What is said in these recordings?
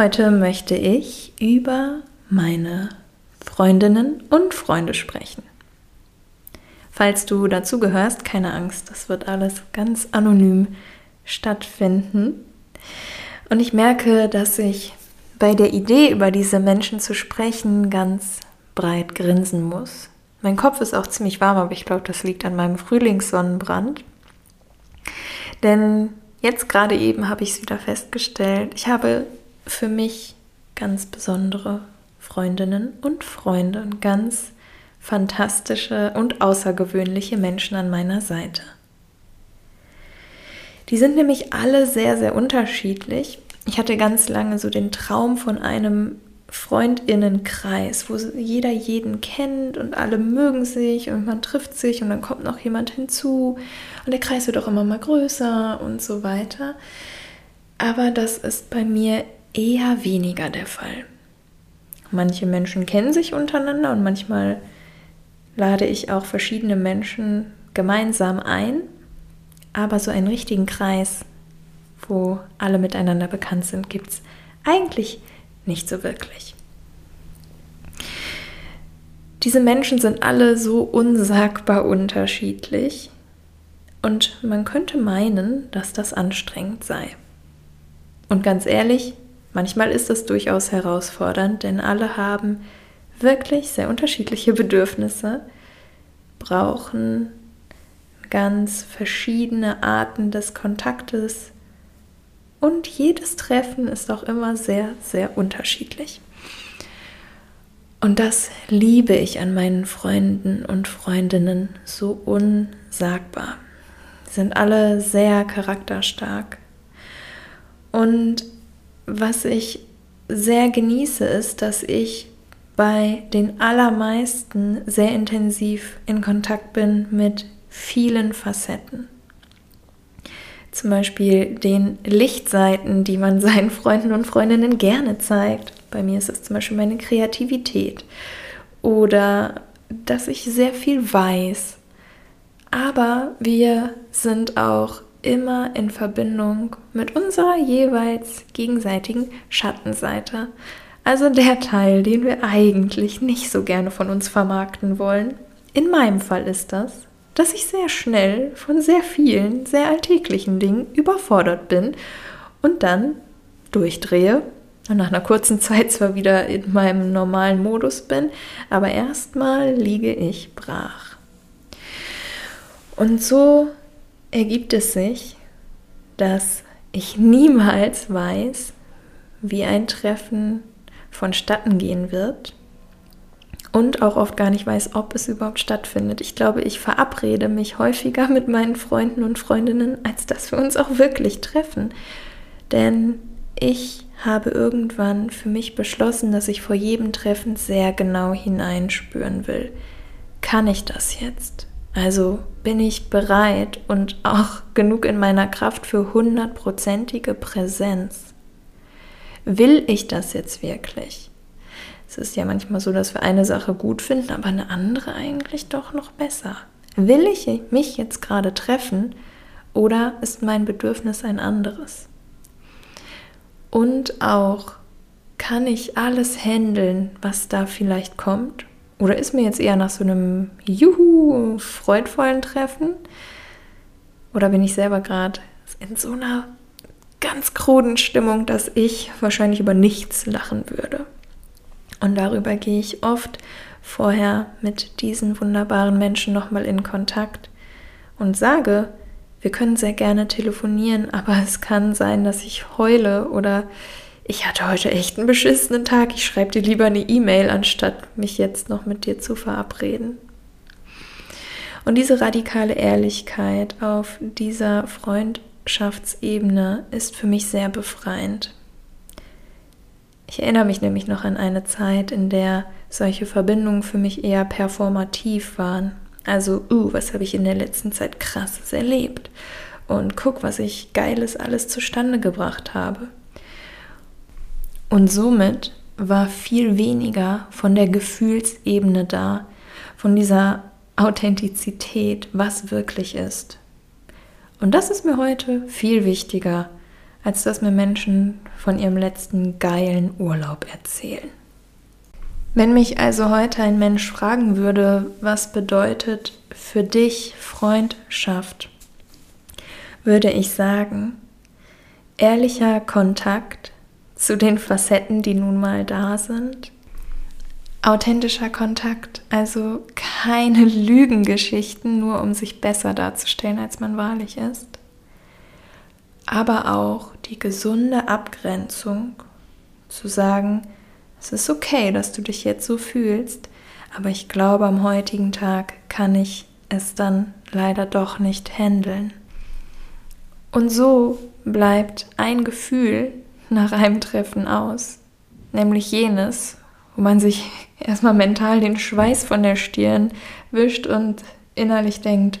Heute möchte ich über meine Freundinnen und Freunde sprechen. Falls du dazugehörst, keine Angst, das wird alles ganz anonym stattfinden. Und ich merke, dass ich bei der Idee, über diese Menschen zu sprechen, ganz breit grinsen muss. Mein Kopf ist auch ziemlich warm, aber ich glaube, das liegt an meinem Frühlingssonnenbrand. Denn jetzt gerade eben habe ich es wieder festgestellt, ich habe für mich ganz besondere Freundinnen und Freunde und ganz fantastische und außergewöhnliche Menschen an meiner Seite. Die sind nämlich alle sehr, sehr unterschiedlich. Ich hatte ganz lange so den Traum von einem Freundinnenkreis, wo jeder jeden kennt und alle mögen sich und man trifft sich und dann kommt noch jemand hinzu und der Kreis wird auch immer mal größer und so weiter. Aber das ist bei mir eher weniger der Fall. Manche Menschen kennen sich untereinander und manchmal lade ich auch verschiedene Menschen gemeinsam ein, aber so einen richtigen Kreis, wo alle miteinander bekannt sind, gibt es eigentlich nicht so wirklich. Diese Menschen sind alle so unsagbar unterschiedlich und man könnte meinen, dass das anstrengend sei. Und ganz ehrlich, manchmal ist das durchaus herausfordernd, denn alle haben wirklich sehr unterschiedliche Bedürfnisse, brauchen ganz verschiedene Arten des Kontaktes und jedes Treffen ist auch immer sehr, sehr unterschiedlich. Und das liebe ich an meinen Freunden und Freundinnen so unsagbar. Sie sind alle sehr charakterstark. Und was ich sehr genieße, ist, dass ich bei den allermeisten sehr intensiv in Kontakt bin mit vielen Facetten. Zum Beispiel den Lichtseiten, die man seinen Freunden und Freundinnen gerne zeigt. Bei mir ist es zum Beispiel meine Kreativität oder dass ich sehr viel weiß. Aber wir sind auch immer in Verbindung mit unserer jeweils gegenseitigen Schattenseite. Also der Teil, den wir eigentlich nicht so gerne von uns vermarkten wollen. In meinem Fall ist das, dass ich sehr schnell von sehr vielen, sehr alltäglichen Dingen überfordert bin und dann durchdrehe und nach einer kurzen Zeit zwar wieder in meinem normalen Modus bin, aber erstmal liege ich brach. Und so ergibt es sich, dass ich niemals weiß, wie ein Treffen vonstatten gehen wird und auch oft gar nicht weiß, ob es überhaupt stattfindet. Ich glaube, ich verabrede mich häufiger mit meinen Freunden und Freundinnen, als dass wir uns auch wirklich treffen. Denn ich habe irgendwann für mich beschlossen, dass ich vor jedem Treffen sehr genau hineinspüren will. Kann ich das jetzt? Also bin ich bereit und auch genug in meiner Kraft für hundertprozentige Präsenz? Will ich das jetzt wirklich? Es ist ja manchmal so, dass wir eine Sache gut finden, aber eine andere eigentlich doch noch besser. Will ich mich jetzt gerade treffen oder ist mein Bedürfnis ein anderes? Und auch, kann ich alles handeln, was da vielleicht kommt? Oder ist mir jetzt eher nach so einem Juhu, freudvollen Treffen? Oder bin ich selber gerade in so einer ganz kruden Stimmung, dass ich wahrscheinlich über nichts lachen würde? Und darüber gehe ich oft vorher mit diesen wunderbaren Menschen nochmal in Kontakt und sage, wir können sehr gerne telefonieren, aber es kann sein, dass ich heule oder ich hatte heute echt einen beschissenen Tag, ich schreibe dir lieber eine E-Mail, anstatt mich jetzt noch mit dir zu verabreden. Und diese radikale Ehrlichkeit auf dieser Freundschaftsebene ist für mich sehr befreiend. Ich erinnere mich nämlich noch an eine Zeit, in der solche Verbindungen für mich eher performativ waren. Also, uh, was habe ich in der letzten Zeit krasses erlebt? Und guck, was ich geiles alles zustande gebracht habe. Und somit war viel weniger von der Gefühlsebene da, von dieser Authentizität, was wirklich ist. Und das ist mir heute viel wichtiger als dass mir Menschen von ihrem letzten geilen Urlaub erzählen. Wenn mich also heute ein Mensch fragen würde, was bedeutet für dich Freundschaft, würde ich sagen, ehrlicher Kontakt zu den Facetten, die nun mal da sind, authentischer Kontakt, also keine Lügengeschichten, nur um sich besser darzustellen, als man wahrlich ist, aber auch die gesunde Abgrenzung zu sagen, es ist okay, dass du dich jetzt so fühlst, aber ich glaube, am heutigen Tag kann ich es dann leider doch nicht handeln. Und so bleibt ein Gefühl nach einem Treffen aus, nämlich jenes, wo man sich erstmal mental den Schweiß von der Stirn wischt und innerlich denkt,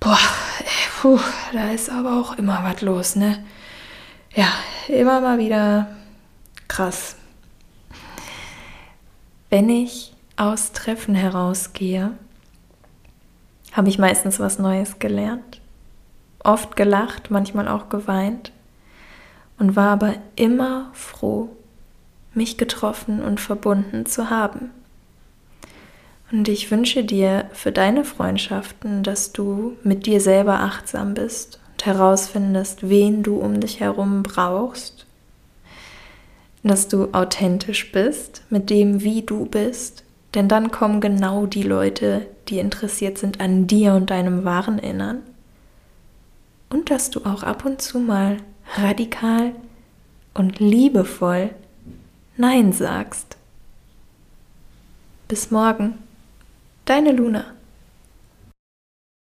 boah, ey, puh, da ist aber auch immer was los, ne? Ja, immer mal wieder krass. Wenn ich aus Treffen herausgehe, habe ich meistens was Neues gelernt. Oft gelacht, manchmal auch geweint und war aber immer froh, mich getroffen und verbunden zu haben. Und ich wünsche dir für deine Freundschaften, dass du mit dir selber achtsam bist und herausfindest, wen du um dich herum brauchst dass du authentisch bist mit dem, wie du bist, denn dann kommen genau die Leute, die interessiert sind an dir und deinem wahren Innern. Und dass du auch ab und zu mal radikal und liebevoll Nein sagst. Bis morgen, deine Luna.